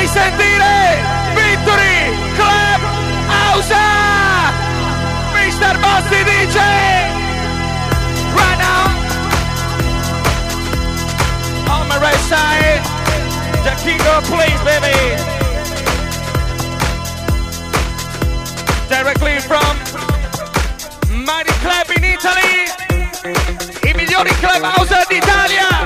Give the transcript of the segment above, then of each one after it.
fai sentire Victory. Club Ausa Mister Bossi dice Right now. On my right side. The king of please baby. Directly from Mighty Club in Italy. I migliori club house d'Italia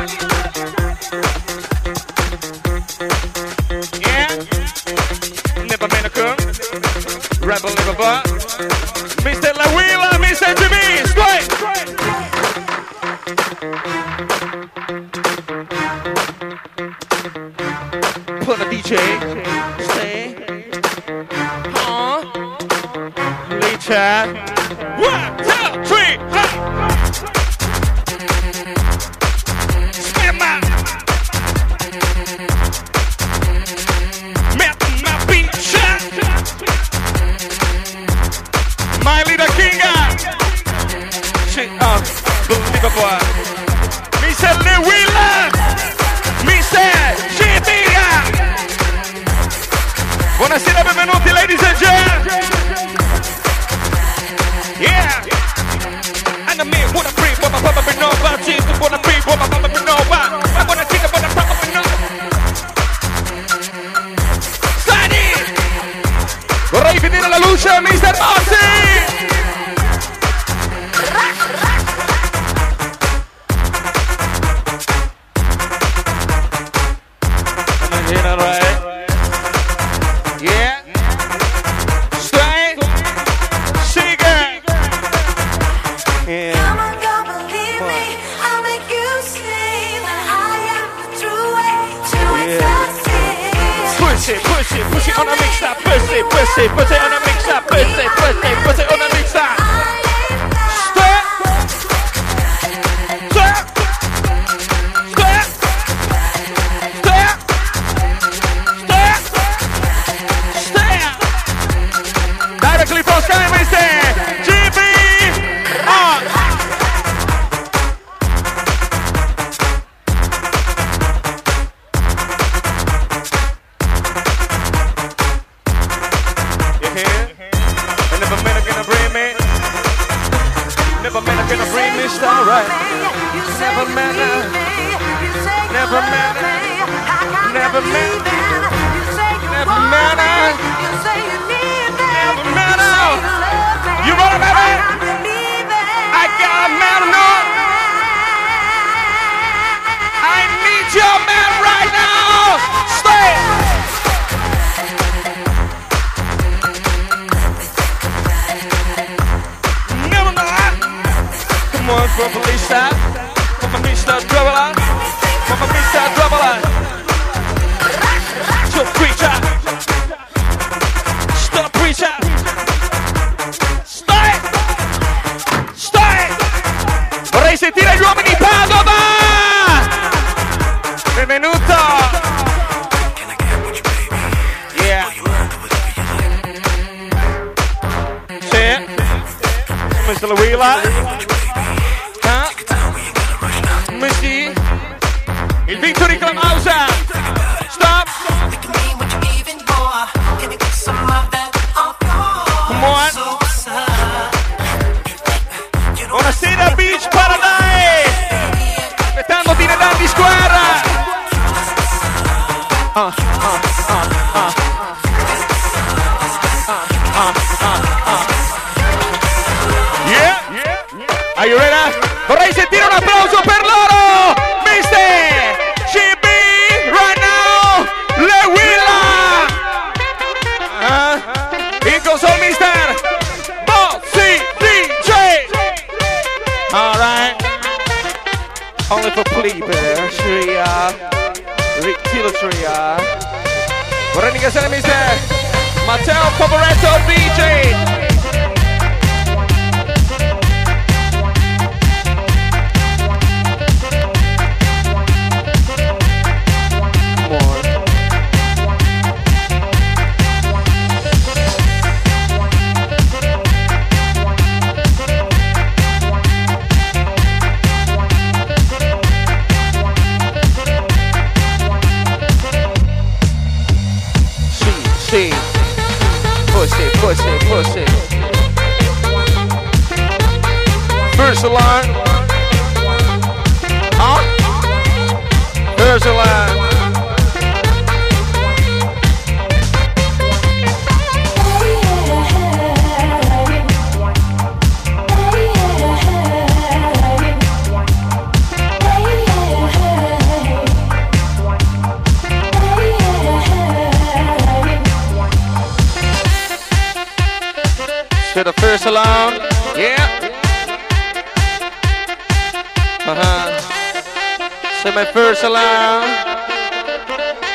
Uh huh. Say my first alarm.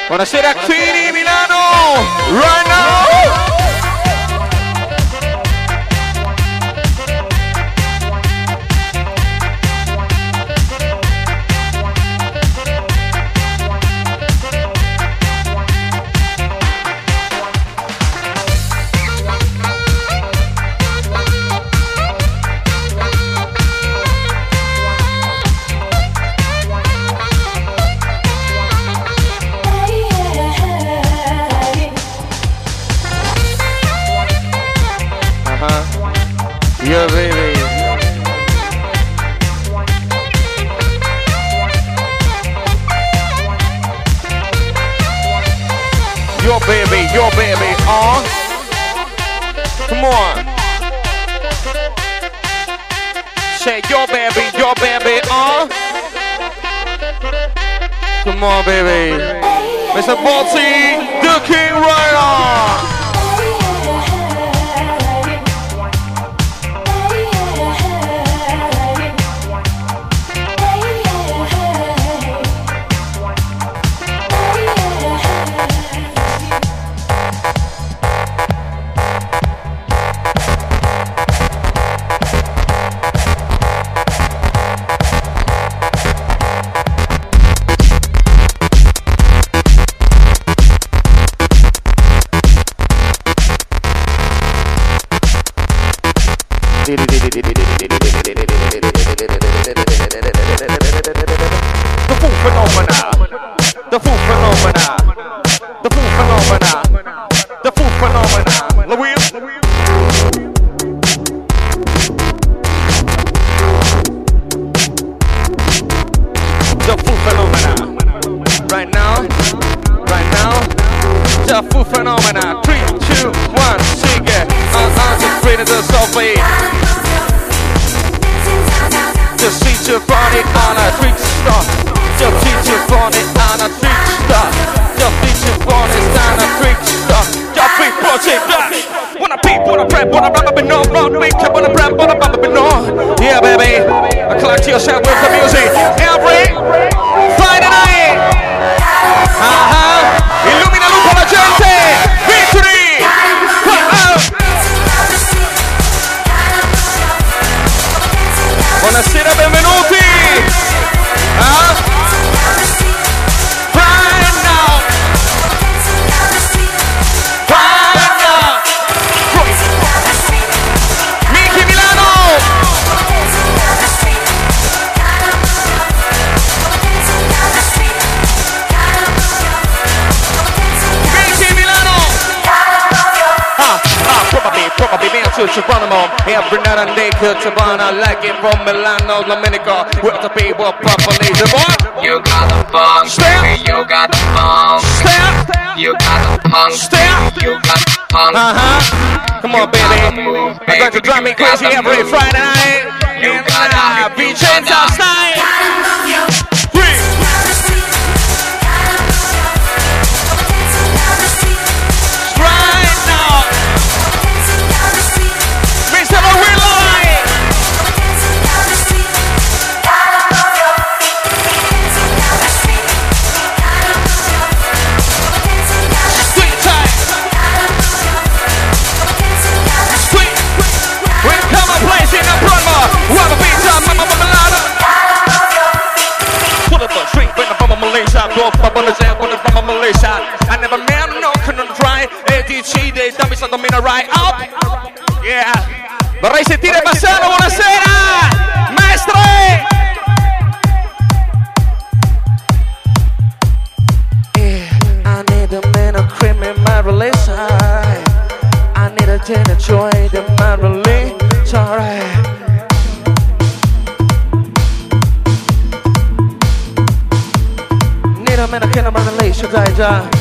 Buonasera Queenie Milano. Right now. Uh-huh. Come on, Say your baby. Your baby on. Come on, baby. Mr. Balti, the King Rider. Every night and day, Cuchabana, like it from Milano, Dominica, with the people properly. The boy, you got the funk, Step. baby, you got the funk. Step. You got the punk, Step. you got the punk. Uh huh. Come on, baby. I got going to drive me crazy every Friday night. You gotta, Be Vincenza style. Malaysia Dua Babalasya Kuna from Malaysia. I never met no couldn't try. ADC they don't mean mina right up. Yeah. Berai tidak pasal já.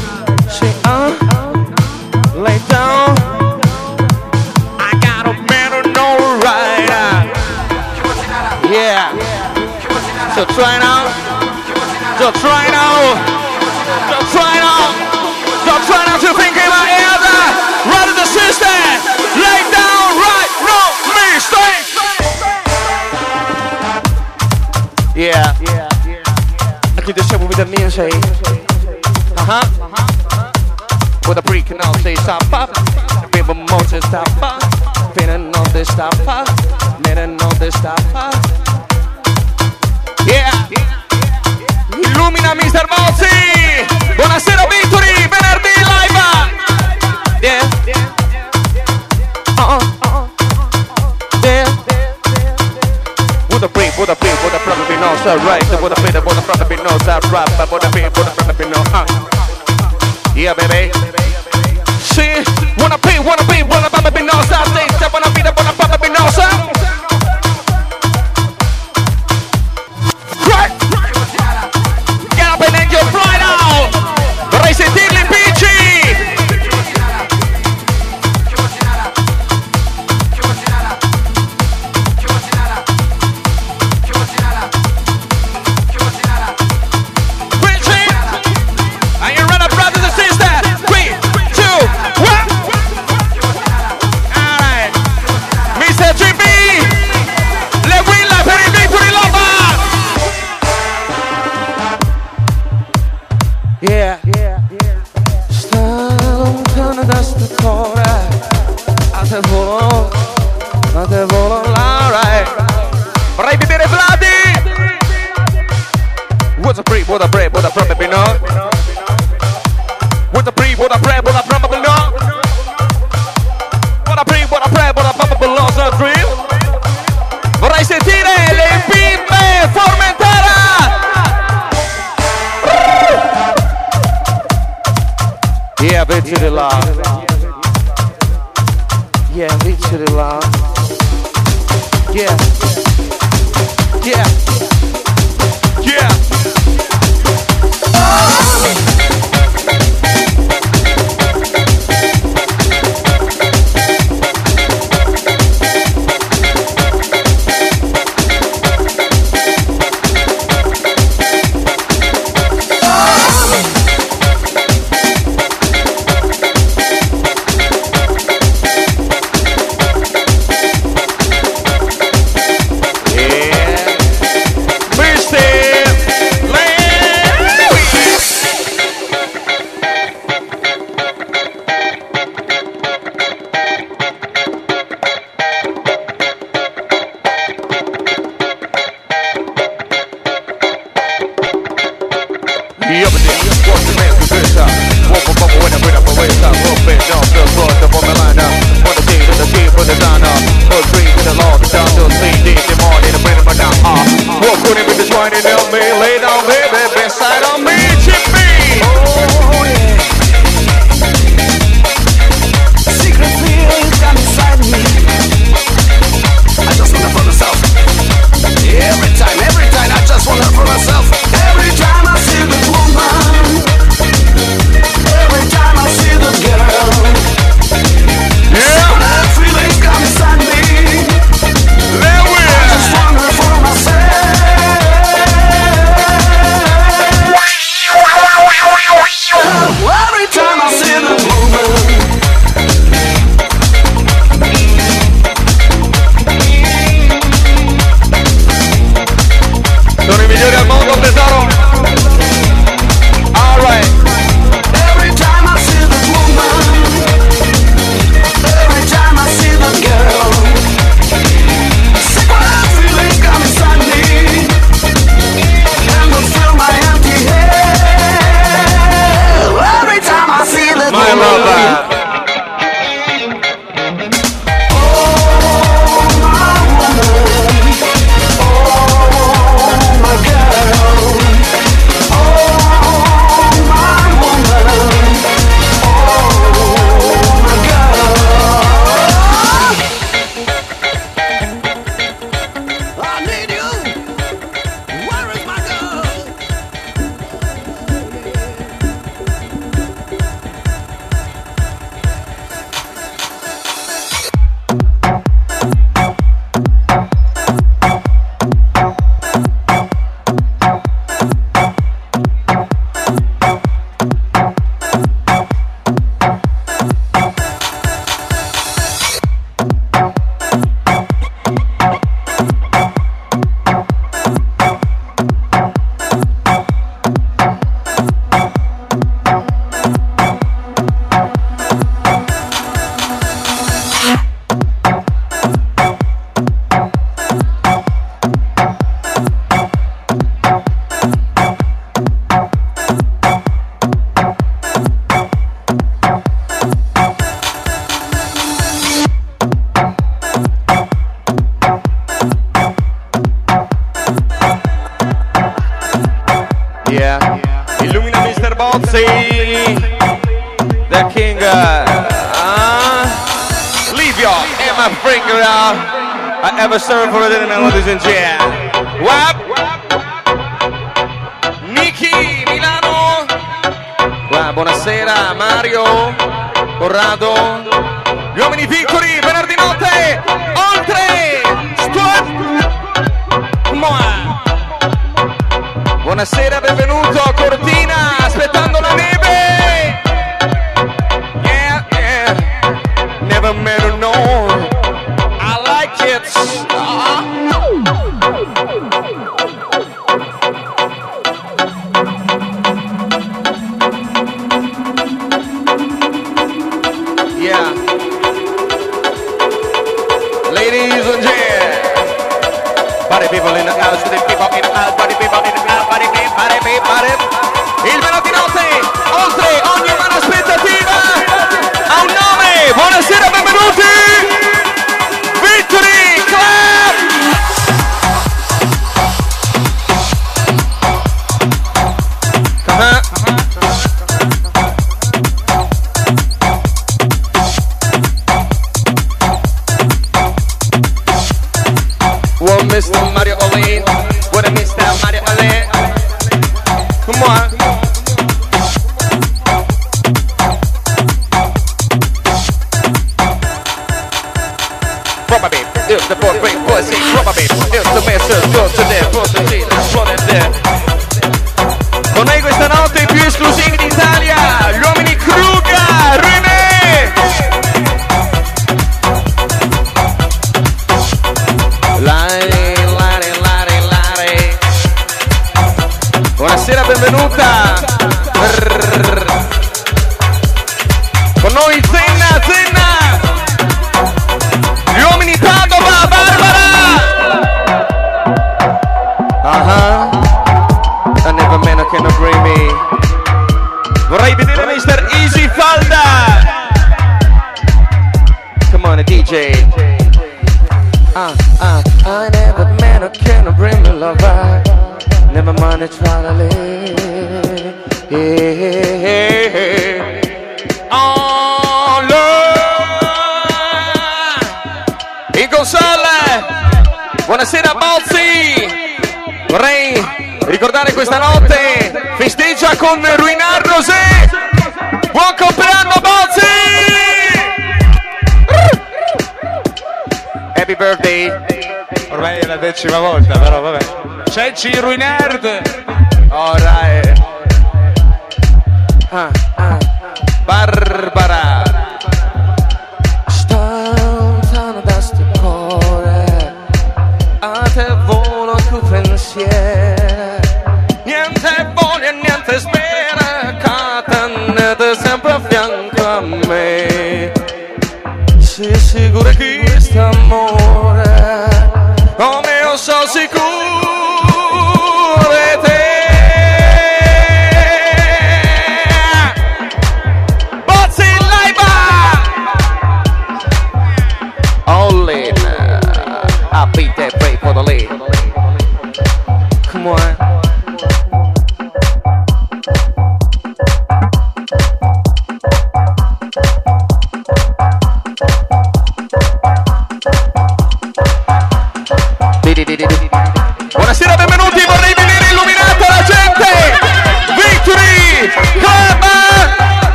Ci ruinare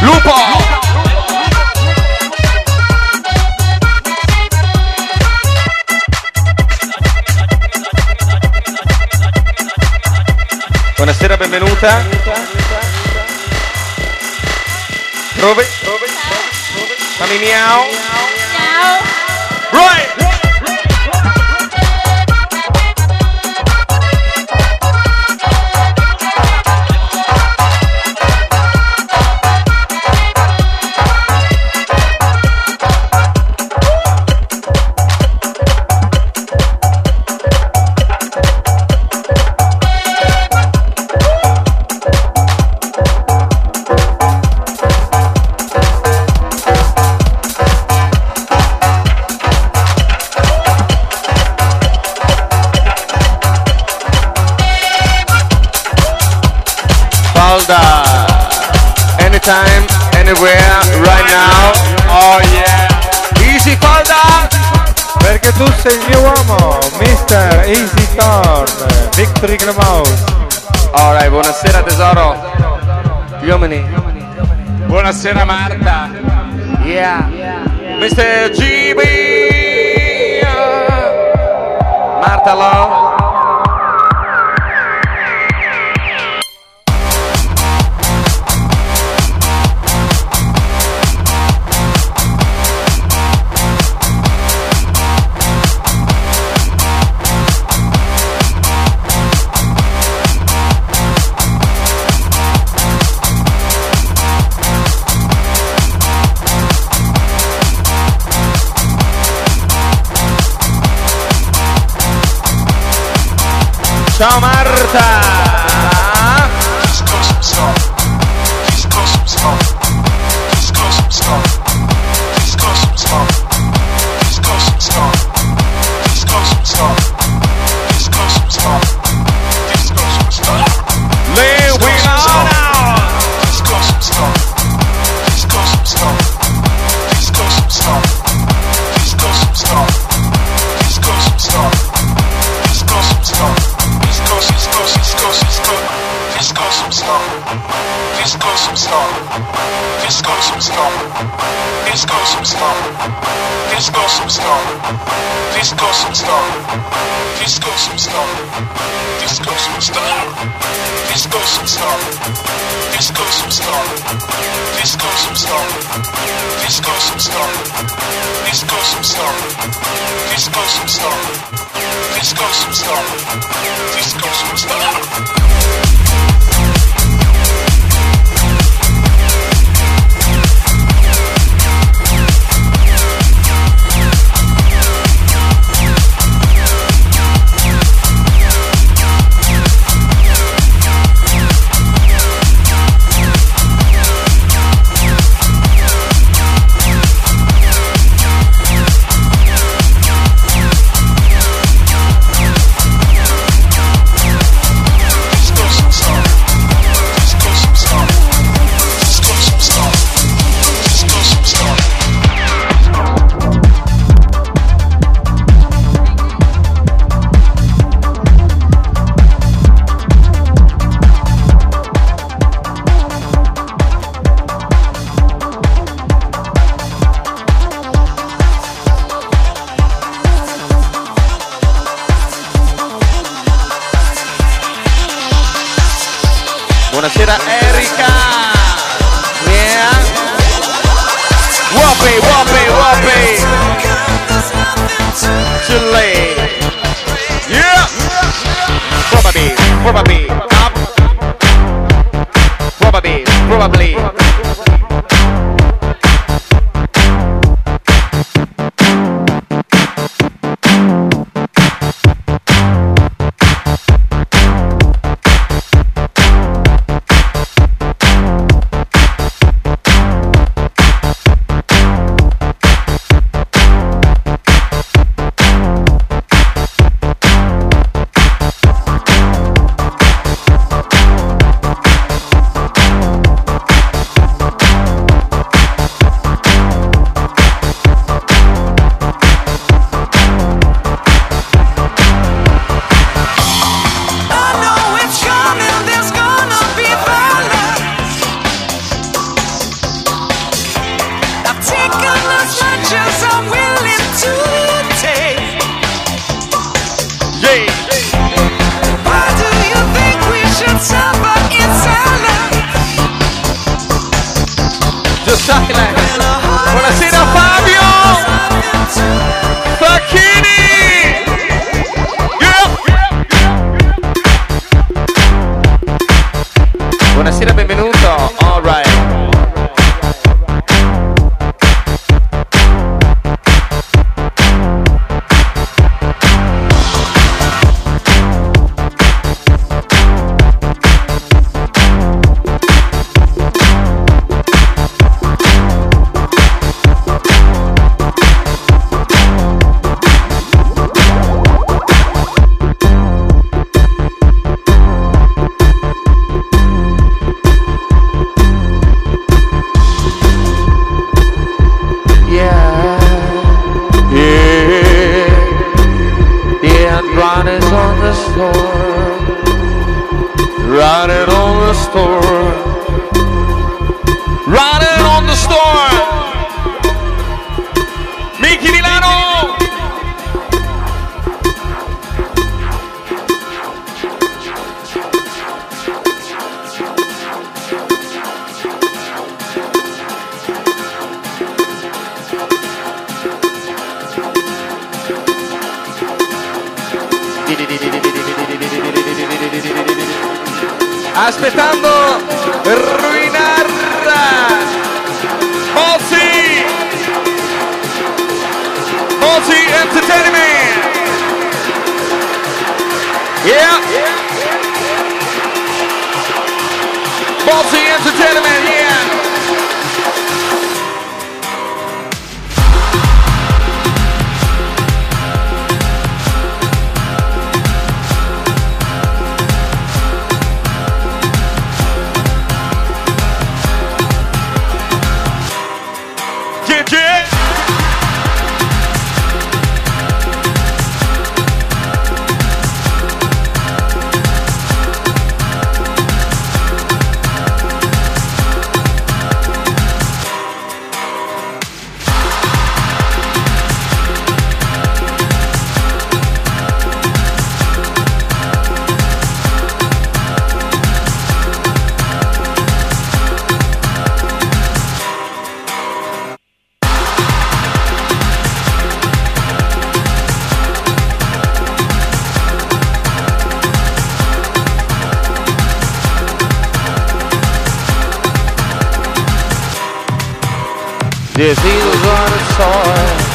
Lupo! Buonasera, benvenuta. Prove, prove, prove. Fammi miau. será. Disco superstar. Disco superstar. Disco superstar. Disco superstar. Disco superstar. Disco superstar. Disco superstar. Disco superstar. Disco superstar. Disco superstar. Disco superstar. for my. the storm, riding on the storm. his heels on a soil.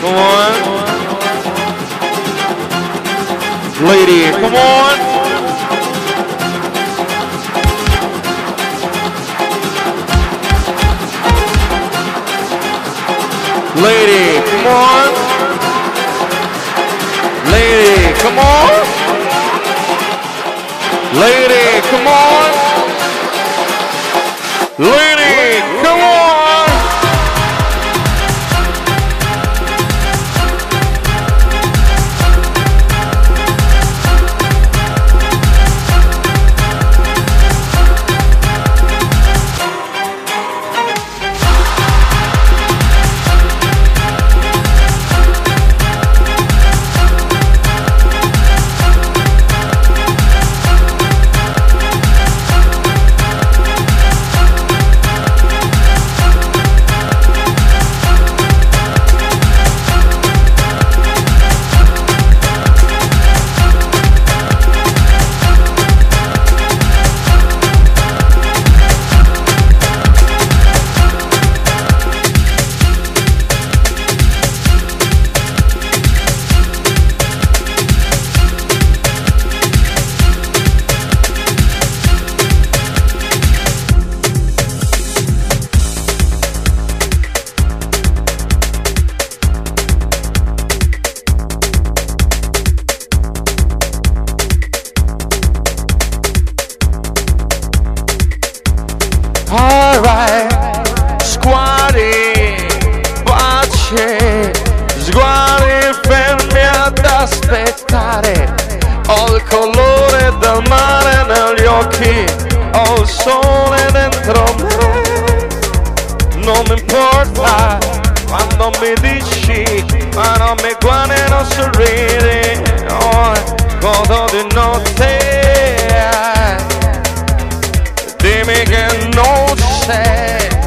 Come on. Lady, come on. Lady, come on. Lady, come on. Lady, come on. non me guane no sorride oh, godo di notte dimmi che non sei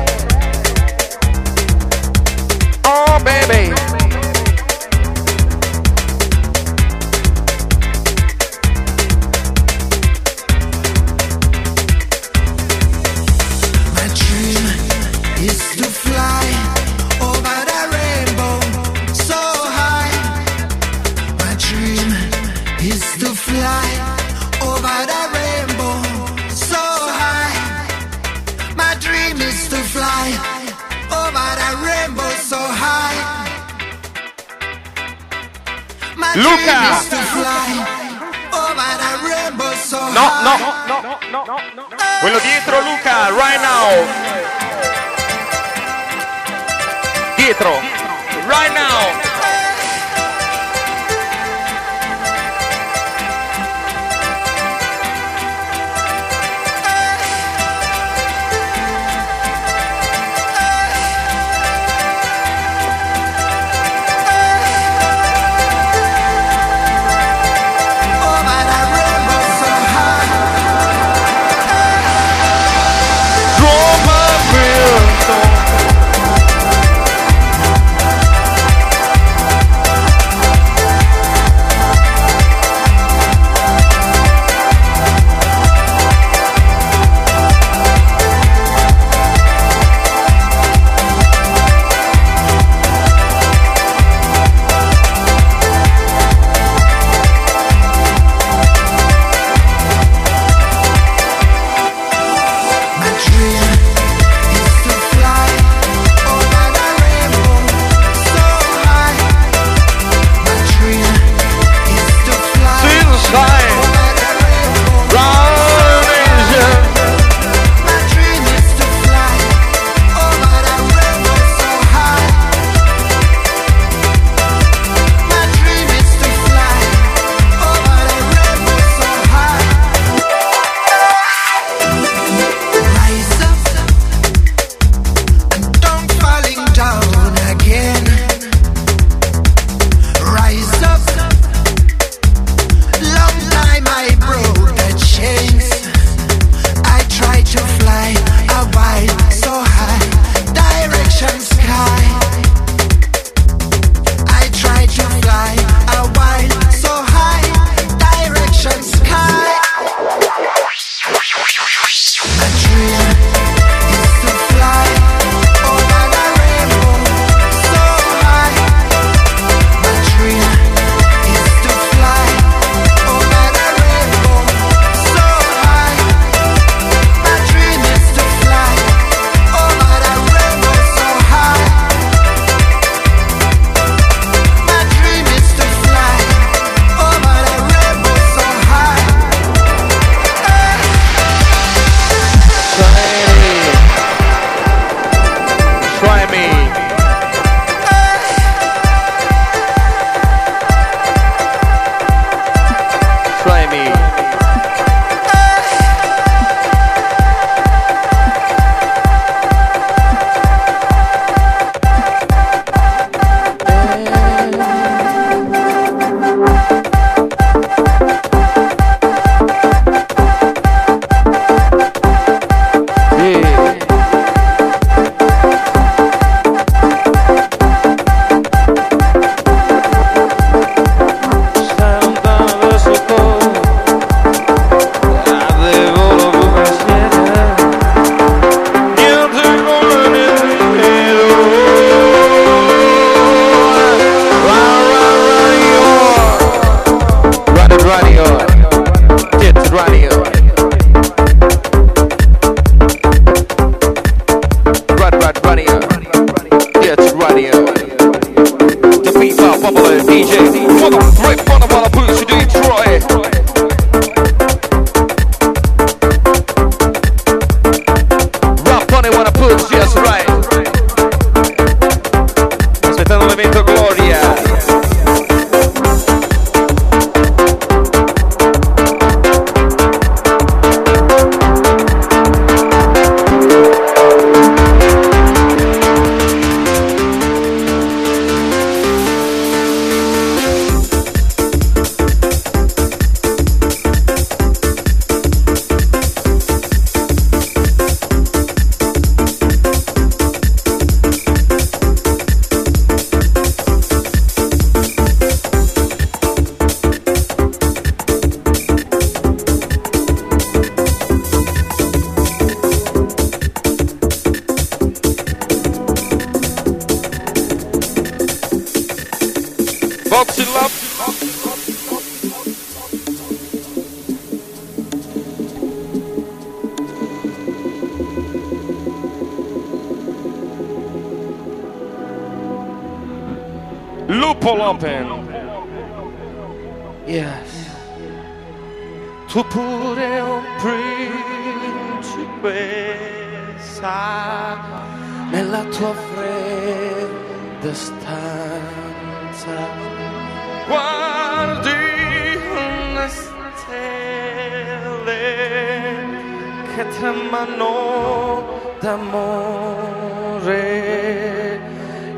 חלק את המנות d'amore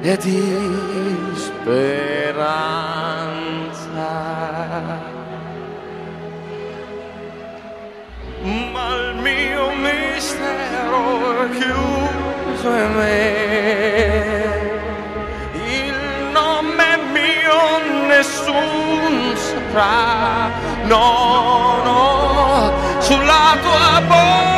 e di speranza. Ma il mio mistero è chiuso in me, il nome mio. tra, no, no, sulla tua bocca.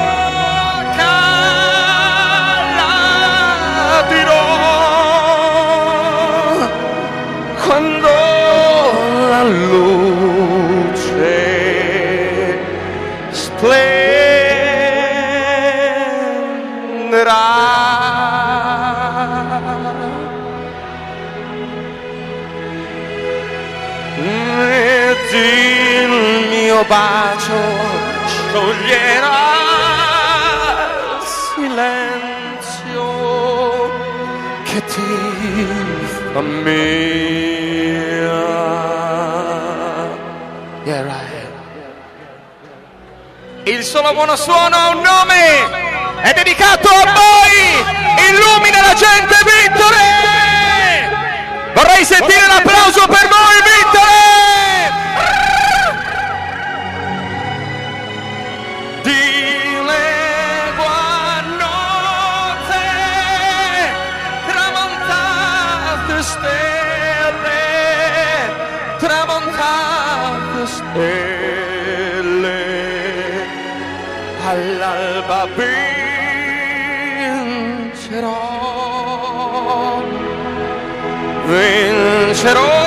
toglierà silenzio che ti fa mia. Yeah, right. Il solo buono suono ha un nome, è dedicato a voi, illumina la gente, Vittore! Vorrei sentire l'applauso per voi, Vittore! a vincerò, vincerò.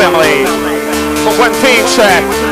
family. But one team, track.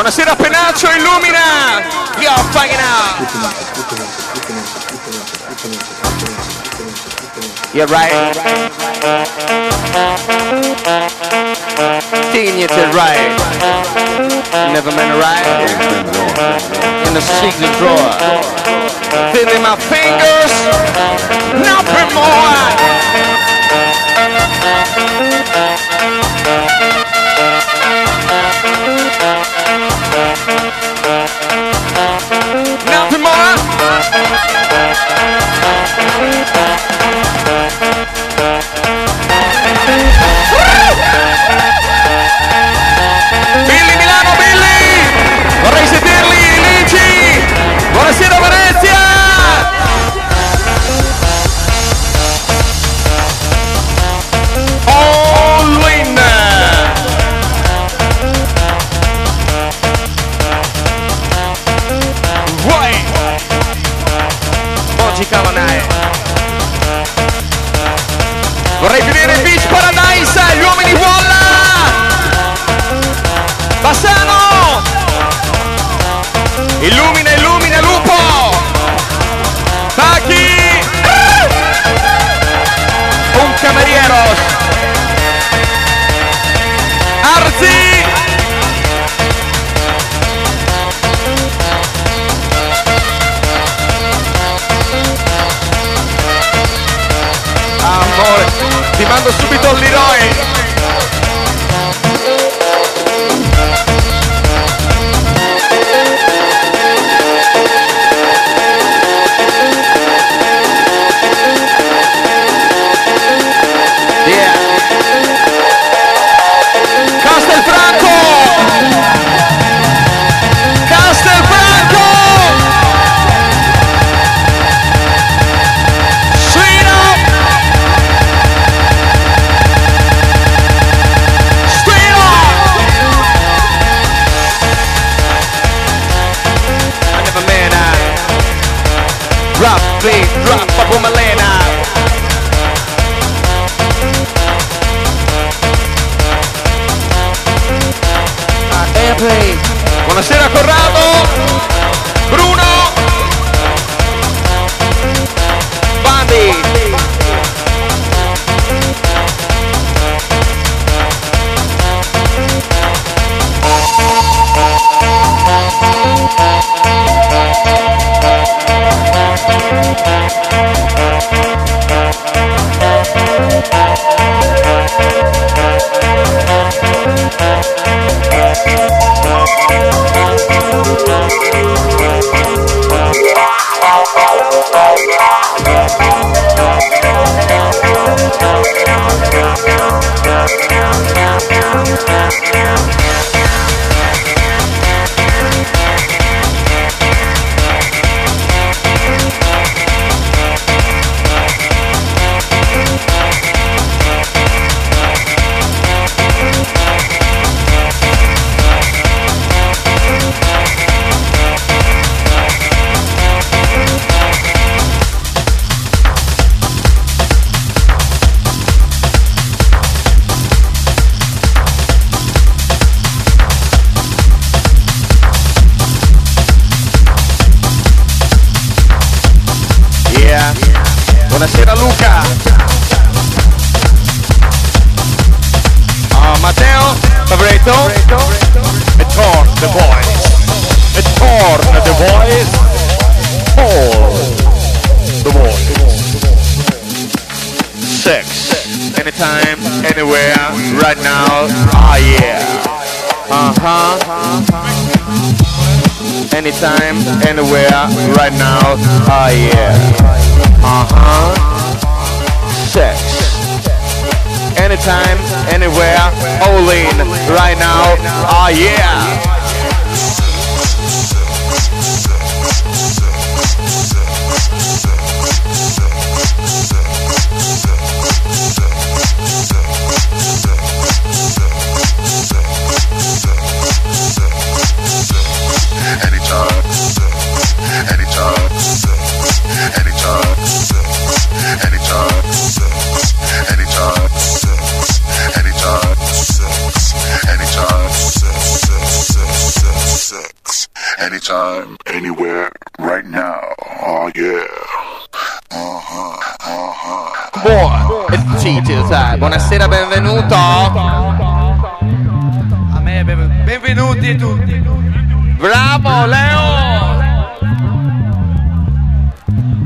Buonasera Penaccio, illumina! Yo, fucking out! You're right. Thinking it's right. Never been right. In the secret drawer. Feeling my fingers. Nothing more.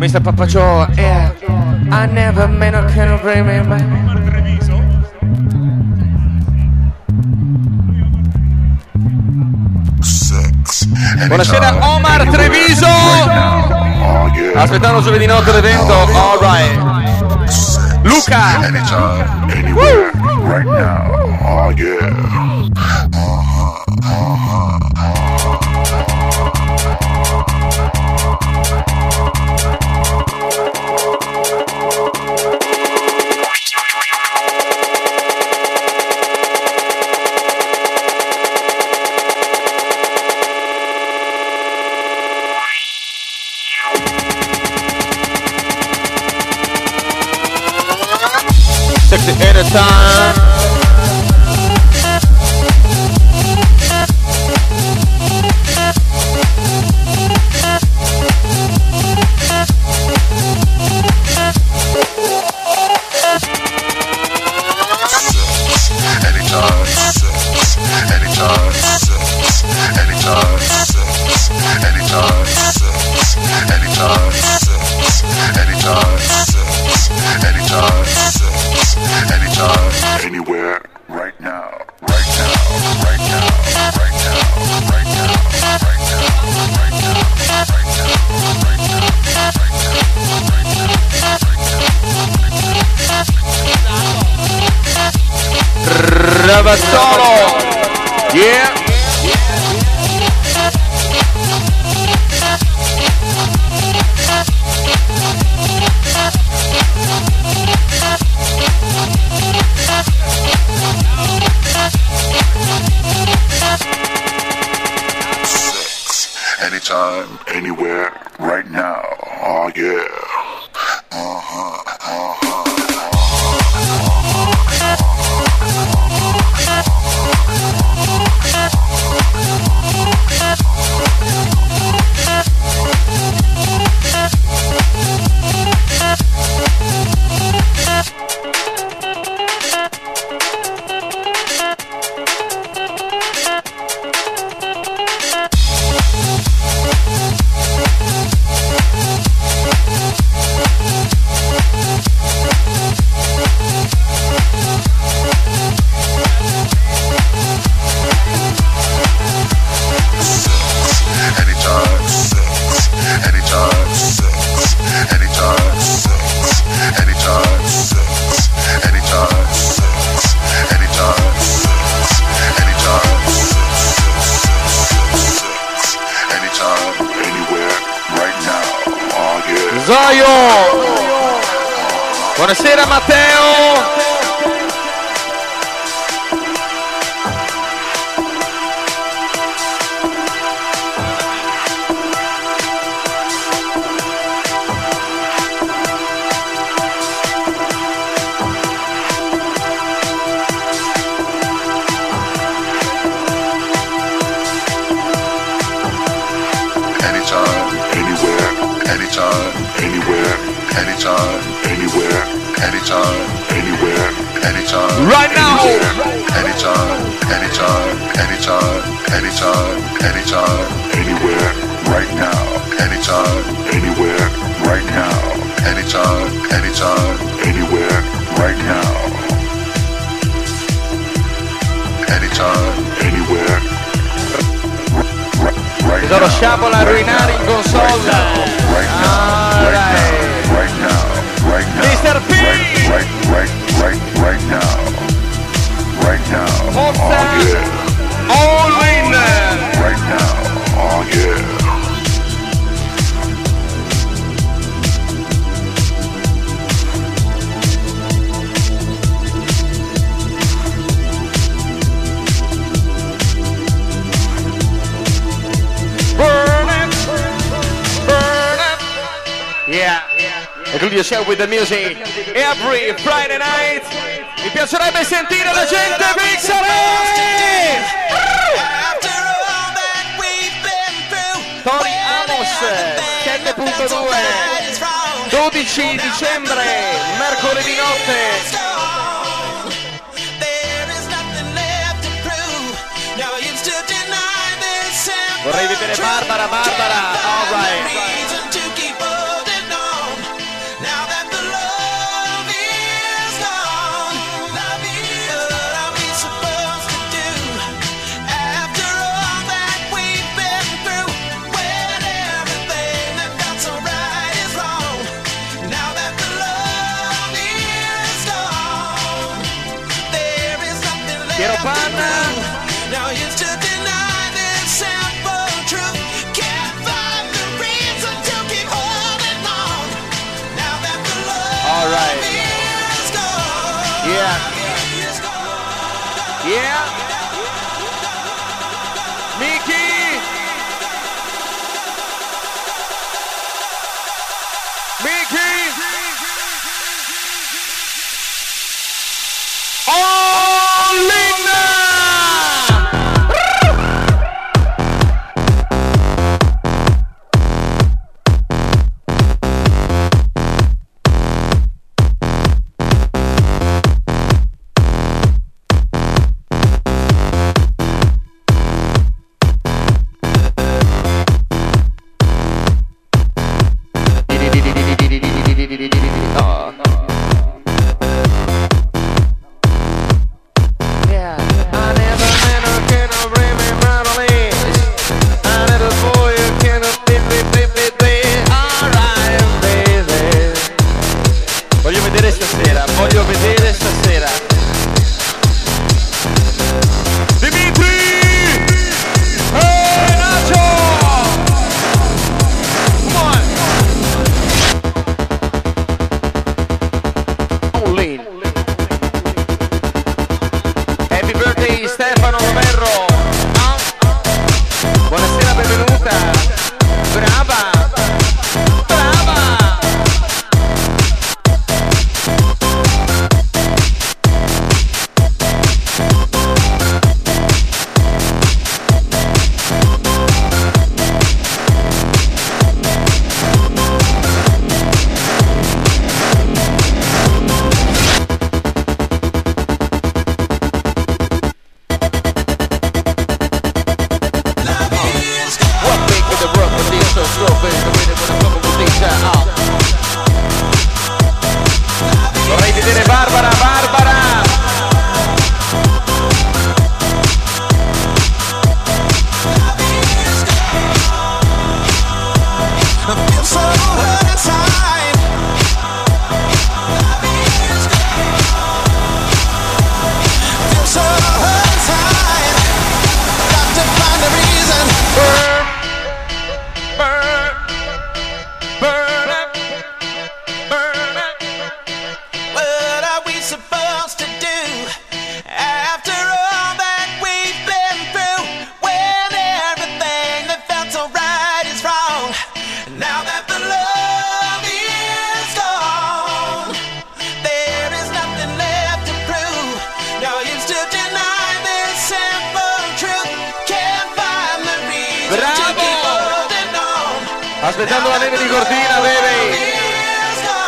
Mr. Papa Joe, yeah. I never meant I can remember. Buonasera Omar Treviso! Aspettando giovedì notte l'evento, alright! Luca! Woo! Check the end of time. yeah. with the music every Friday night. Mi piacerebbe sentire la gente mixare! Tori Amos 7.2 12 dicembre, mercoledì notte. Vorrei vedere Barbara, Barbara, alright. aspettando la neve di Cortina, baby.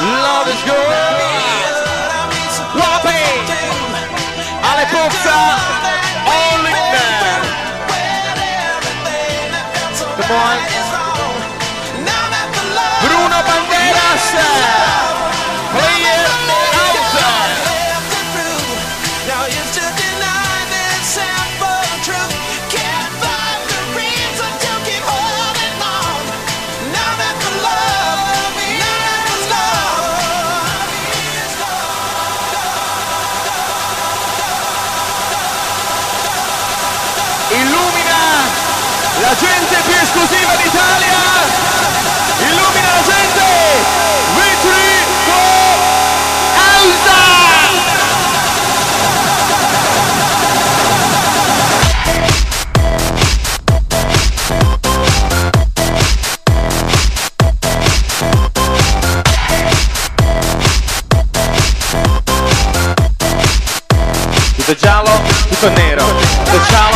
Love is good. Wapi. Ale Puzza. All in there. Come on. Bruno Banderas. gente più esclusiva d'Italia. Illumina la gente. Victory for Elsa tutto giallo tutto nero. Tutto giallo